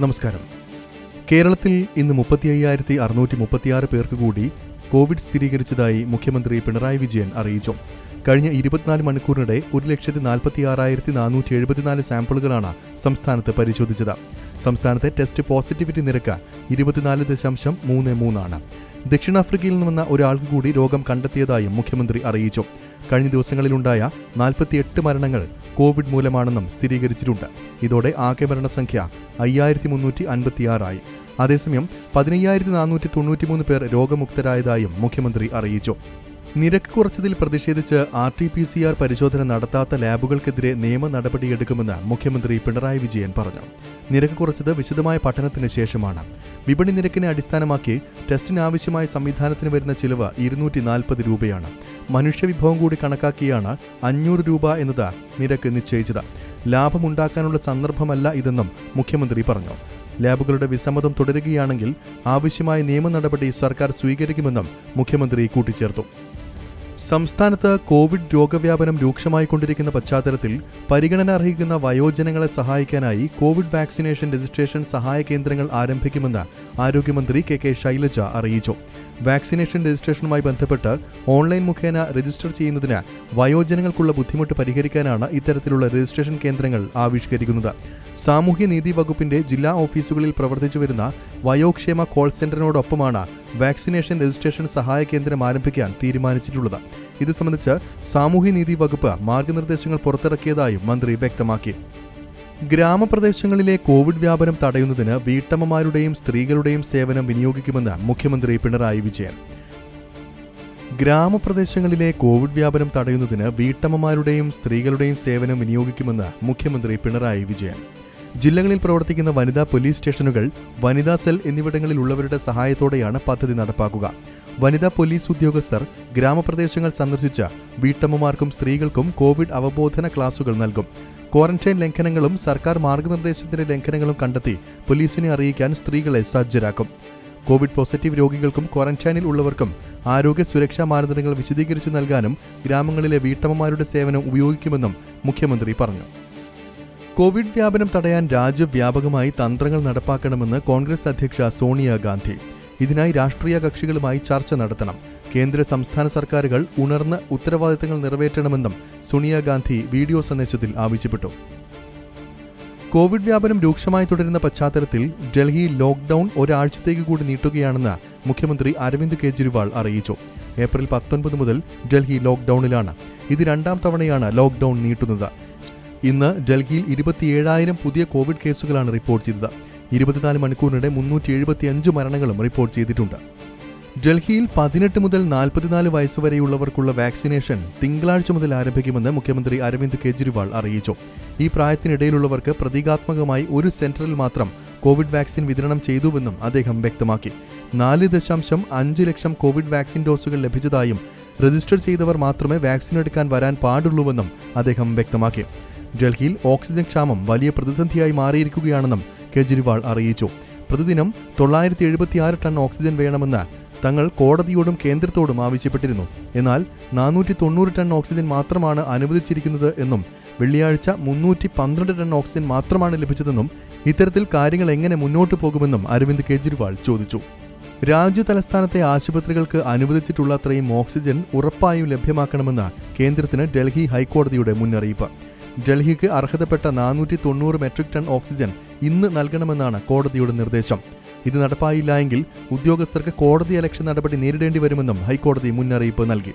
നമസ്കാരം. കേരളത്തിൽ ഇന്ന് മുപ്പത്തി അയ്യായിരത്തി അറുന്നൂറ്റി മുപ്പത്തിയാറ് പേർക്ക് കൂടി കോവിഡ് സ്ഥിരീകരിച്ചതായി മുഖ്യമന്ത്രി പിണറായി വിജയൻ അറിയിച്ചു. കഴിഞ്ഞ ഇരുപത്തിനാല് മണിക്കൂറിനിടെ ഒരു ലക്ഷത്തി നാൽപ്പത്തി ആറായിരത്തി നാനൂറ്റി എഴുപത്തിനാല് സാമ്പിളുകളാണ് സംസ്ഥാനത്ത് പരിശോധിച്ചത്. സംസ്ഥാനത്തെ ടെസ്റ്റ് പോസിറ്റിവിറ്റി നിരക്ക് ഇരുപത്തിനാല് ദശാംശം മൂന്ന് മൂന്നാണ്. ദക്ഷിണാഫ്രിക്കയിൽ നിന്ന് വന്ന ഒരാൾക്ക് കൂടി രോഗം കണ്ടെത്തിയതായും മുഖ്യമന്ത്രി അറിയിച്ചു. കഴിഞ്ഞ ദിവസങ്ങളിലുണ്ടായ നാൽപ്പത്തിയെട്ട് മരണങ്ങൾ കോവിഡ് മൂലമാണെന്നും സ്ഥിരീകരിച്ചിട്ടുണ്ട്. ഇതോടെ ആകെ മരണസംഖ്യ അയ്യായിരത്തി മുന്നൂറ്റി അൻപത്തിയാറായി അതേസമയം പതിനയ്യായിരത്തി നാനൂറ്റി തൊണ്ണൂറ്റിമൂന്ന് പേർ രോഗമുക്തരായതായും മുഖ്യമന്ത്രി അറിയിച്ചു. നിരക്ക് കുറച്ചതിൽ പ്രതിഷേധിച്ച് R T P C R പരിശോധന നടത്താത്ത ലാബുകൾക്കെതിരെ നിയമ നടപടിയെടുക്കുമെന്ന് മുഖ്യമന്ത്രി പിണറായി വിജയൻ പറഞ്ഞു. നിരക്ക് കുറച്ചത് വിശദമായ പഠനത്തിന് ശേഷമാണ്. വിപണി നിരക്കിനെ അടിസ്ഥാനമാക്കി ടെസ്റ്റിന് ആവശ്യമായ സംവിധാനത്തിന് വരുന്ന ചിലവ് ഇരുന്നൂറ്റി നാൽപ്പത് രൂപയാണ് മനുഷ്യവിഭവം കൂടി കണക്കാക്കിയാണ് അഞ്ഞൂറ് രൂപ എന്നത് നിരക്ക് നിശ്ചയിച്ചത്. ലാഭമുണ്ടാക്കാനുള്ള സന്ദർഭമല്ല ഇതെന്നും മുഖ്യമന്ത്രി പറഞ്ഞു. ലാബുകളുടെ വിസമ്മതം തുടരുകയാണെങ്കിൽ ആവശ്യമായ നിയമ നടപടി സർക്കാർ സ്വീകരിക്കുമെന്നും മുഖ്യമന്ത്രി കൂട്ടിച്ചേർത്തു. സംസ്ഥാനത്ത് കോവിഡ് രോഗവ്യാപനം രൂക്ഷമായിക്കൊണ്ടിരിക്കുന്ന പശ്ചാത്തലത്തിൽ പരിഗണന അർഹിക്കുന്ന വയോജനങ്ങളെ സഹായിക്കാനായി കോവിഡ് വാക്സിനേഷൻ രജിസ്ട്രേഷൻ സഹായ കേന്ദ്രങ്ങൾ ആരംഭിക്കുമെന്ന് ആരോഗ്യമന്ത്രി കെ കെ ശൈലജ അറിയിച്ചു. വാക്സിനേഷൻ രജിസ്ട്രേഷനുമായി ബന്ധപ്പെട്ട് ഓൺലൈൻ മുഖേന രജിസ്റ്റർ ചെയ്യുന്നതിന് വയോജനങ്ങൾക്കുള്ള ബുദ്ധിമുട്ട് പരിഹരിക്കാനാണ് ഇത്തരത്തിലുള്ള രജിസ്ട്രേഷൻ കേന്ദ്രങ്ങൾ ആവിഷ്കരിക്കുന്നത്. സാമൂഹ്യനീതി വകുപ്പിന്റെ ജില്ലാ ഓഫീസുകളിൽ പ്രവർത്തിച്ചു വരുന്ന വയോക്ഷേമ കോൾ സെന്ററിനോടൊപ്പമാണ് വാക്സിനേഷൻ രജിസ്ട്രേഷൻ സഹായ കേന്ദ്രം ആരംഭിക്കാൻ തീരുമാനിച്ചിട്ടുള്ളത്. ഇത് സംബന്ധിച്ച് സാമൂഹ്യനീതി വകുപ്പ് മാർഗനിർദ്ദേശങ്ങൾ പുറത്തിറക്കിയതായും മന്ത്രി വ്യക്തമാക്കി. ഗ്രാമപ്രദേശങ്ങളിലെ കോവിഡ് വ്യാപനം തടയുന്നതിന് വീട്ടമ്മമാരുടെയും സ്ത്രീകളുടെയും സേവനം വിനിയോഗിക്കുമെന്ന് മുഖ്യമന്ത്രി പിണറായി വിജയൻ. ഗ്രാമപ്രദേശങ്ങളിലെ കോവിഡ് വ്യാപനം തടയുന്നതിന് വീട്ടമ്മമാരുടെയും സ്ത്രീകളുടെയും സേവനം വിനിയോഗിക്കുമെന്ന് മുഖ്യമന്ത്രി പിണറായി വിജയൻ. ജില്ലകളിൽ പ്രവർത്തിക്കുന്ന വനിതാ പോലീസ് സ്റ്റേഷനുകൾ വനിതാ സെൽ എന്നിവിടങ്ങളിലുള്ളവരുടെ സഹായത്തോടെയാണ് പദ്ധതി നടപ്പാക്കുക. വനിതാ പോലീസ് ഉദ്യോഗസ്ഥർ ഗ്രാമപ്രദേശങ്ങൾ സന്ദർശിച്ച വീട്ടമ്മമാർക്കും സ്ത്രീകൾക്കും കോവിഡ് അവബോധന ക്ലാസുകൾ നൽകും. ക്വാറന്റൈൻ ലംഘനങ്ങളും സർക്കാർ മാർഗനിർദ്ദേശത്തിന്റെ ലംഘനങ്ങളും കണ്ടെത്തി പോലീസിനെ അറിയിക്കാൻ സ്ത്രീകളെ സജ്ജരാക്കും. കോവിഡ് പോസിറ്റീവ് രോഗികൾക്കും ക്വാറന്റൈനിൽ ഉള്ളവർക്കും ആരോഗ്യ സുരക്ഷാ മാനദണ്ഡങ്ങൾ വിശദീകരിച്ചു നൽകാനും ഗ്രാമങ്ങളിലെ വീട്ടമ്മമാരുടെ സേവനം ഉപയോഗിക്കുമെന്നും മുഖ്യമന്ത്രി പറഞ്ഞു. കോവിഡ് വ്യാപനം തടയാൻ രാജ്യവ്യാപകമായി തന്ത്രങ്ങൾ നടപ്പാക്കണമെന്ന് കോൺഗ്രസ് അധ്യക്ഷ സോണിയാഗാന്ധി. ഇതിനായി രാഷ്ട്രീയ കക്ഷികളുമായി ചർച്ച നടത്തണം. കേന്ദ്ര സംസ്ഥാന സർക്കാരുകൾ ഉണർന്ന് ഉത്തരവാദിത്തങ്ങൾ നിറവേറ്റണമെന്നും സോണിയാഗാന്ധി വീഡിയോ സന്ദേശത്തിൽ ആവശ്യപ്പെട്ടു. കോവിഡ് വ്യാപനം രൂക്ഷമായി തുടരുന്ന പശ്ചാത്തലത്തിൽ ഡൽഹി ലോക്ഡൌൺ ഒരാഴ്ചത്തേക്ക് കൂടി നീട്ടുകയാണെന്ന് മുഖ്യമന്ത്രി അരവിന്ദ് കെജ്രിവാൾ അറിയിച്ചു. ഏപ്രിൽ പത്തൊൻപത് മുതൽ ഡൽഹി ലോക്ഡൌണിലാണ് ഇത് രണ്ടാം തവണയാണ് ലോക്ഡൌൺ നീട്ടുന്നത്. ഇന്ന് ഡൽഹിയിൽ ഇരുപത്തിയേഴായിരം പുതിയ കോവിഡ് കേസുകളാണ് റിപ്പോർട്ട് ചെയ്തത്. ഇരുപത്തിനാല് മണിക്കൂറിനിടെ മുന്നൂറ്റി എഴുപത്തി അഞ്ച് മരണങ്ങളും റിപ്പോർട്ട് ചെയ്തിട്ടുണ്ട്. ഡൽഹിയിൽ പതിനെട്ട് മുതൽ നാൽപ്പത്തിനാല് വയസ്സുവരെയുള്ളവർക്കുള്ള വാക്സിനേഷൻ തിങ്കളാഴ്ച മുതൽ ആരംഭിക്കുമെന്ന് മുഖ്യമന്ത്രി അരവിന്ദ് കെജ്രിവാൾ അറിയിച്ചു. ഈ പ്രായത്തിനിടയിലുള്ളവർക്ക് പ്രതീകാത്മകമായി ഒരു സെന്ററിൽ മാത്രം കോവിഡ് വാക്സിൻ വിതരണം ചെയ്തുവെന്നും അദ്ദേഹം വ്യക്തമാക്കി. നാല് ദശാംശം അഞ്ച് ലക്ഷം കോവിഡ് വാക്സിൻ ഡോസുകൾ ലഭിച്ചതായും രജിസ്റ്റർ ചെയ്തവർ മാത്രമേ വാക്സിൻ എടുക്കാൻ വരാൻ പാടുള്ളൂവെന്നും അദ്ദേഹം വ്യക്തമാക്കി. ഡൽഹിയിൽ ഓക്സിജൻ ക്ഷാമം വലിയ പ്രതിസന്ധിയായി മാറിയിരിക്കുകയാണെന്നും കെജ്രിവാൾ അറിയിച്ചു. പ്രതിദിനം തൊള്ളായിരത്തി എഴുപത്തിയാറ് ടൺ ഓക്സിജൻ വേണമെന്ന് തങ്ങൾ കോടതിയോടും കേന്ദ്രത്തോടും ആവശ്യപ്പെട്ടിരുന്നു. എന്നാൽ നാനൂറ്റി തൊണ്ണൂറ് ടൺ ഓക്സിജൻ മാത്രമാണ് അനുവദിച്ചിരിക്കുന്നത് എന്നും വെള്ളിയാഴ്ച മുന്നൂറ്റി പന്ത്രണ്ട് ടൺ ഓക്സിജൻ മാത്രമാണ് ലഭിച്ചതെന്നും ഇത്തരത്തിൽ കാര്യങ്ങൾ എങ്ങനെ മുന്നോട്ട് പോകുമെന്നും അരവിന്ദ് കെജ്രിവാൾ ചോദിച്ചു. രാജ്യ തലസ്ഥാനത്തെ ആശുപത്രികൾക്ക് അനുവദിച്ചിട്ടുള്ള അത്രയും ഓക്സിജൻ ഉറപ്പായും ലഭ്യമാക്കണമെന്ന് കേന്ദ്രത്തിന് ഡൽഹി ഹൈക്കോടതിയുടെ മുന്നറിയിപ്പ്. ഡൽഹിക്ക് അർഹതപ്പെട്ട നാനൂറ്റി തൊണ്ണൂറ് മെട്രിക് ടൺ ഓക്സിജൻ ഇന്ന് നൽകണമെന്നാണ് കോടതിയുടെ നിർദ്ദേശം. ഇത് നടപ്പായില്ല എങ്കിൽ ഉദ്യോഗസ്ഥർക്ക് കോടതി അലക്ഷ്യ നടപടി നേരിടേണ്ടി വരുമെന്നും ഹൈക്കോടതി മുന്നറിയിപ്പ് നൽകി.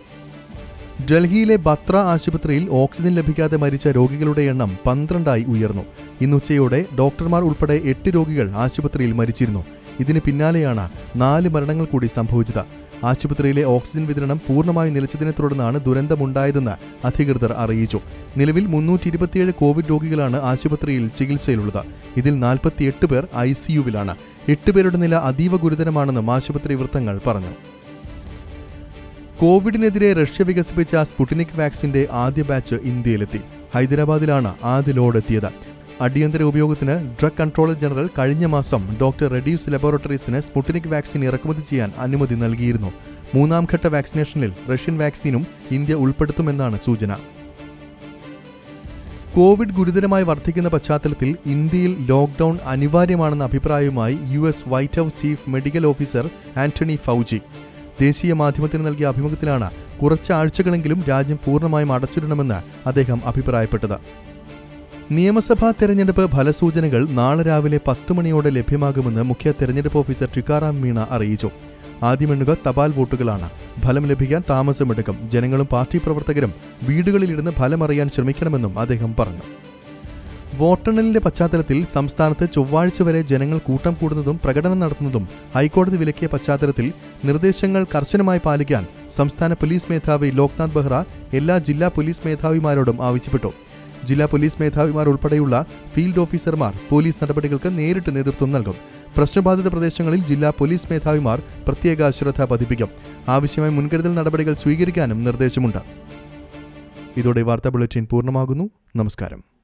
ഡൽഹിയിലെ ബത്ര ആശുപത്രിയിൽ ഓക്സിജൻ ലഭിക്കാതെ മരിച്ച രോഗികളുടെ എണ്ണം പന്ത്രണ്ടായി ഉയർന്നു. ഇന്നുച്ചയോടെ ഡോക്ടർമാർ ഉൾപ്പെടെ എട്ട് രോഗികൾ ആശുപത്രിയിൽ മരിച്ചിരുന്നു. ഇതിന് പിന്നാലെയാണ് നാല് മരണങ്ങൾ കൂടി സംഭവിച്ചത്. ആശുപത്രിയിലെ ഓക്സിജൻ വിതരണം പൂർണമായി നിലച്ചതിനെ തുടർന്നാണ് ദുരന്തമുണ്ടായതെന്ന് അധികൃതർ അറിയിച്ചു. നിലവിൽ മുന്നൂറ്റി ഇരുപത്തിയേഴ് കോവിഡ് രോഗികളാണ് ആശുപത്രിയിൽ ചികിത്സയിലുള്ളത്. ഇതിൽ നാൽപ്പത്തിയെട്ട് പേർ ഐ സിയുവിലാണ് എട്ട് പേരുടെ നില അതീവ ഗുരുതരമാണെന്നും ആശുപത്രി വൃത്തങ്ങൾ പറഞ്ഞു. കോവിഡിനെതിരെ റഷ്യ വികസിപ്പിച്ച സ്പുട്നിക് വാക്സിന്റെ ആദ്യ ബാച്ച് ഇന്ത്യയിലെത്തി. ഹൈദരാബാദിലാണ് ആദ്യ ലോഡ് എത്തിയത്. അടിയന്തര ഉപയോഗത്തിന് ഡ്രഗ് കൺട്രോളർ ജനറൽ കഴിഞ്ഞ മാസം ഡോക്ടർ റെഡ്യൂസ് ലബോറട്ടറീസിന് സ്പുട്ടിനിക് വാക്സിൻ ഇറക്കുമതി ചെയ്യാൻ അനുമതി നൽകിയിരുന്നു. മൂന്നാം ഘട്ട വാക്സിനേഷനിൽ റഷ്യൻ വാക്സിനും ഇന്ത്യ ഉൾപ്പെടുത്തുമെന്നാണ് സൂചന. കോവിഡ് ഗുരുതരമായി വർദ്ധിക്കുന്ന പശ്ചാത്തലത്തിൽ ഇന്ത്യയിൽ ലോക്ക്ഡൌൺ അനിവാര്യമാണെന്ന അഭിപ്രായവുമായി U S White House chief medical officer Anthony Fauci. ദേശീയ മാധ്യമത്തിന് നൽകിയ അഭിമുഖത്തിലാണ് കുറച്ച് ആഴ്ചകളെങ്കിലും രാജ്യം പൂർണമായും അടച്ചിടണമെന്ന് അദ്ദേഹം അഭിപ്രായപ്പെട്ടത്. നിയമസഭാ തെരഞ്ഞെടുപ്പ് ഫലസൂചനകൾ നാളെ രാവിലെ പത്ത് മണിയോടെ ലഭ്യമാകുമെന്ന് മുഖ്യ തെരഞ്ഞെടുപ്പ് ഓഫീസർ ടിക്കാറാം മീണ അറിയിച്ചു. ആദ്യമെണ്ണുക തപാൽ വോട്ടുകളാണ്. ഫലം ലഭിക്കാൻ താമസമെടുക്കും. ജനങ്ങളും പാർട്ടി പ്രവർത്തകരും വീടുകളിലിരുന്ന് ഫലമറിയാൻ ശ്രമിക്കണമെന്നും അദ്ദേഹം പറഞ്ഞു. വോട്ടെണ്ണലിന്റെ പശ്ചാത്തലത്തിൽ സംസ്ഥാനത്ത് ചൊവ്വാഴ്ച വരെ ജനങ്ങൾ കൂട്ടം കൂടുന്നതും പ്രകടനം നടത്തുന്നതും ഹൈക്കോടതി വിലക്കിയ പശ്ചാത്തലത്തിൽ നിർദ്ദേശങ്ങൾ കർശനമായി പാലിക്കാൻ സംസ്ഥാന പോലീസ് മേധാവി ലോക്നാഥ് ബെഹ്റ എല്ലാ ജില്ലാ പോലീസ് മേധാവിമാരോടും ആവശ്യപ്പെട്ടു. ജില്ലാ പോലീസ് മേധാവിമാർ ഉൾപ്പെടെയുള്ള ഫീൽഡ് ഓഫീസർമാർ പോലീസ് നടപടികൾക്ക് നേരിട്ട് നേതൃത്വം നൽകും. പ്രശ്നബാധിത പ്രദേശങ്ങളിൽ ജില്ലാ പോലീസ് മേധാവിമാർ പ്രത്യേക ശ്രദ്ധ പതിപ്പിക്കും. ആവശ്യമായ മുൻകരുതൽ നടപടികൾ സ്വീകരിക്കാനും നിർദ്ദേശമുണ്ട്. ഇതോടെ വാർത്താ ബുള്ളറ്റിൻ പൂർണമാകുന്നു. നമസ്കാരം.